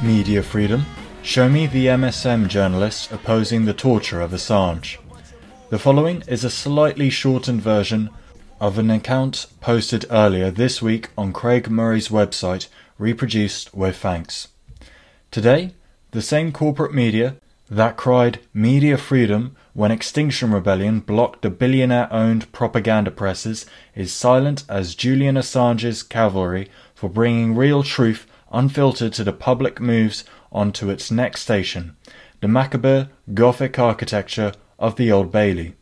Media freedom. Show me the MSM journalist opposing the torture of Assange. The following is a slightly shortened version of an account posted earlier this week on Craig Murray's website, reproduced with thanks. Today, the same corporate media that cried media freedom when Extinction Rebellion blocked the billionaire owned propaganda presses is silent as Julian Assange's Calvary for bringing real truth unfiltered to the public moves on to its next station, the macabre Gothic architecture of the Old Bailey.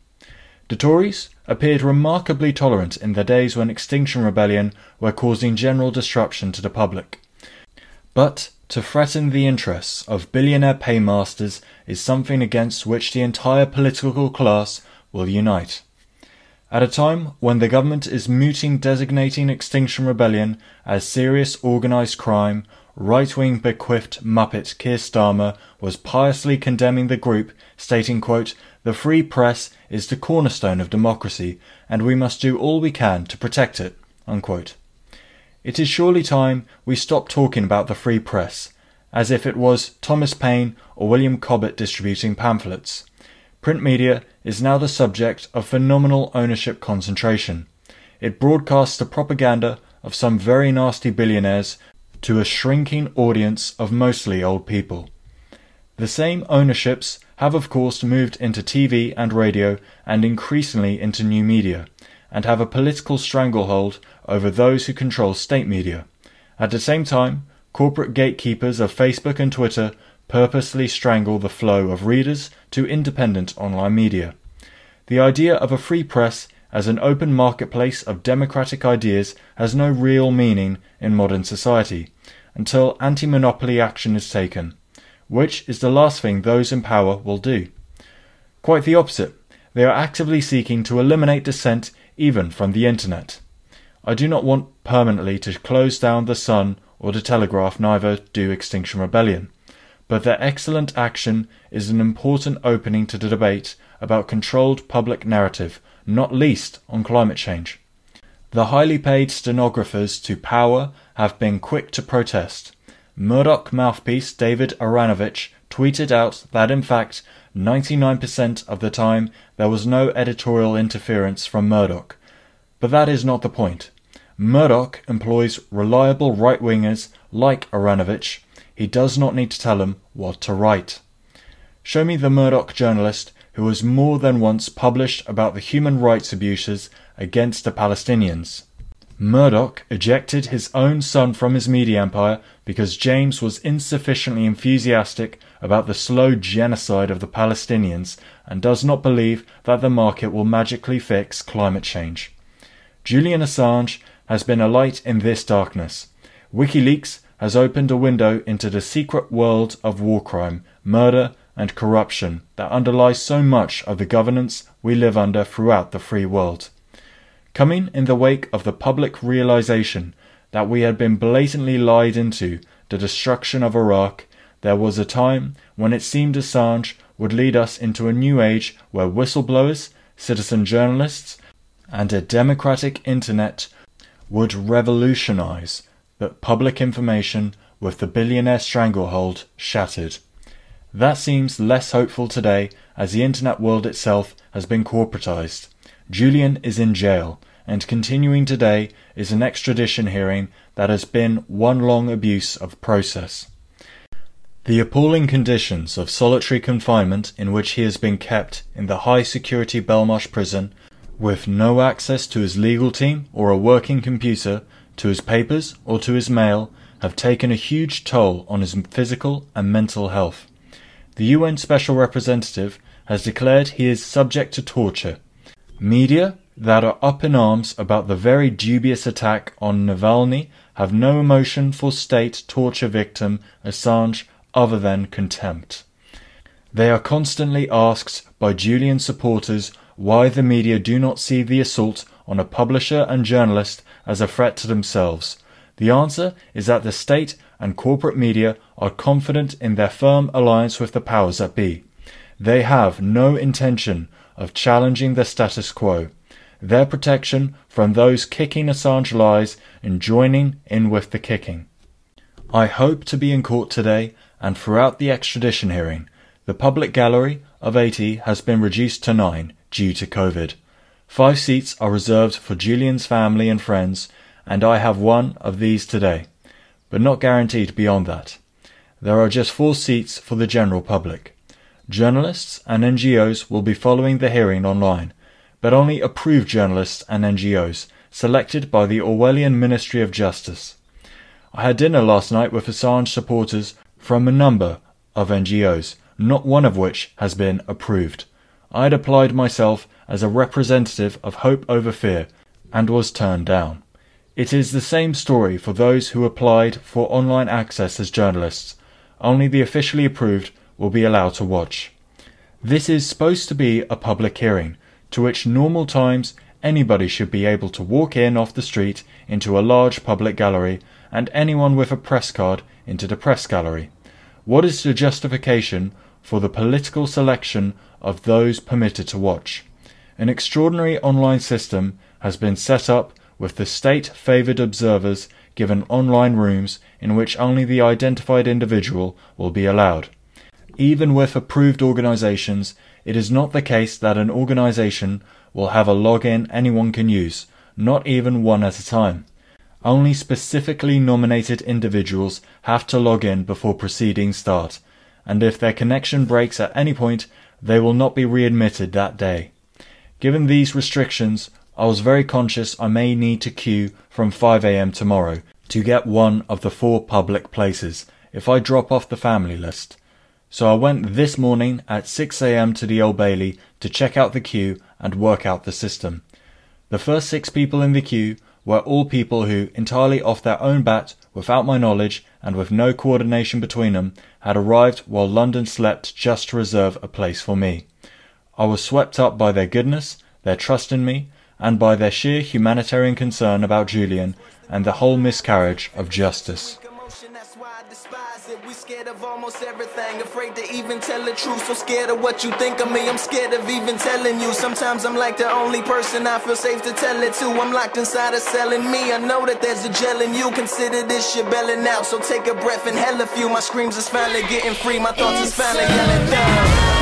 The Tories appeared remarkably tolerant in the days when Extinction Rebellion were causing general disruption to the public. But to threaten the interests of billionaire paymasters is something against which the entire political class will unite. At a time when the government is mooting designating Extinction Rebellion as serious organized crime, right-wing bequiffed Muppet Keir Starmer was piously condemning the group, stating, quote, The free press is the cornerstone of democracy, and we must do all we can to protect it, unquote. It is surely time we stop talking about the free press, as if it was Thomas Paine or William Cobbett distributing pamphlets. Print media is now the subject of phenomenal ownership concentration. It broadcasts the propaganda of some very nasty billionaires to a shrinking audience of mostly old people. The same ownerships have of course moved into TV and radio and increasingly into new media, and have a political stranglehold over those who control state media. At the same time, corporate gatekeepers of Facebook and Twitter purposely strangle the flow of readers to independent online media. The idea of a free press as an open marketplace of democratic ideas has no real meaning in modern society until anti monopoly action is taken, which is the last thing those in power will do. Quite the opposite, they are actively seeking to eliminate dissent even from the internet. I do not want permanently to close down the Sun or the Telegraph, neither do Extinction Rebellion but their excellent action is an important opening to the debate about controlled public narrative, not least on climate change. The highly paid stenographers to power have been quick to protest. Murdoch mouthpiece David Aaronovitch tweeted out that in fact 99% of the time there was no editorial interference from Murdoch. But that is not the point. Murdoch employs reliable right wingers like Aaronovitch he does not need to tell them what to write. Show me the Murdoch journalist who has more than once published about the human rights abuses against the Palestinians. Murdoch ejected his own son from his media empire because James was insufficiently enthusiastic about the slow genocide of the Palestinians and does not believe that the market will magically fix climate change. Julian Assange has been a light in this darkness. WikiLeaks has opened a window into the secret world of war crime, murder, and corruption that underlies so much of the governance we live under throughout the free world. Coming in the wake of the public realization that we had been blatantly lied into the destruction of Iraq, there was a time when it seemed Assange would lead us into a new age where whistleblowers, citizen journalists, and a democratic internet would revolutionize that public information with the billionaire stranglehold shattered. That seems less hopeful today as the internet world itself has been corporatized. Julian is in jail, and continuing today is an extradition hearing that has been one long abuse of process. The appalling conditions of solitary confinement in which he has been kept in the high security Belmarsh prison, with no access to his legal team or a working computer, to his papers or to his mail have taken a huge toll on his physical and mental health. The UN Special Representative has declared he is subject to torture. Media that are up in arms about the very dubious attack on Navalny have no emotion for state torture victim Assange other than contempt. They are constantly asked by Julian supporters why the media do not see the assault on a publisher and journalist as a threat to themselves? The answer is that the state and corporate media are confident in their firm alliance with the powers that be. They have no intention of challenging the status quo. Their protection from those kicking Assange lies and joining in with the kicking. I hope to be in court today and throughout the extradition hearing. The public gallery of 80 has been reduced to 9 due to COVID. Five seats are reserved for Julian's family and friends, and I have one of these today, but not guaranteed beyond that. There are just four seats for the general public. Journalists and NGOs will be following the hearing online, but only approved journalists and NGOs selected by the Orwellian Ministry of Justice. I had dinner last night with Assange supporters from a number of NGOs, not one of which has been approved. I had applied myself as a representative of Hope Over Fear and was turned down. It is the same story for those who applied for online access as journalists. Only the officially approved will be allowed to watch. This is supposed to be a public hearing, to which normal times anybody should be able to walk in off the street into a large public gallery and anyone with a press card into the press gallery. What is the justification for the political selection of those permitted to watch? An extraordinary online system has been set up with the state favoured observers given online rooms in which only the identified individual will be allowed. Even with approved organizations, it is not the case that an organization will have a login anyone can use, not even one at a time. Only specifically nominated individuals have to log in before proceedings start, and if their connection breaks at any point, they will not be readmitted that day. Given these restrictions, I was very conscious I may need to queue from 5am tomorrow to get one of the four public places if I drop off the family list. So I went this morning at 6am to the Old Bailey to check out the queue and work out the system. The first six people in the queue were all people who, entirely off their own bat, without my knowledge, and with no coordination between them, had arrived while London slept just to reserve a place for me. I was swept up by their goodness, their trust in me, and by their sheer humanitarian concern about Julian and the whole miscarriage of justice scared of almost everything, afraid to even tell the truth. So scared of what you think of me, I'm scared of even telling you. Sometimes I'm like the only person I feel safe to tell it to. I'm locked inside of selling me. I know that there's a gel in you. Consider this shit belling out. So take a breath and hell a few. My screams is finally getting free. My thoughts is finally yelling down.